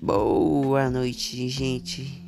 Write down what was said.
Boa noite, gente.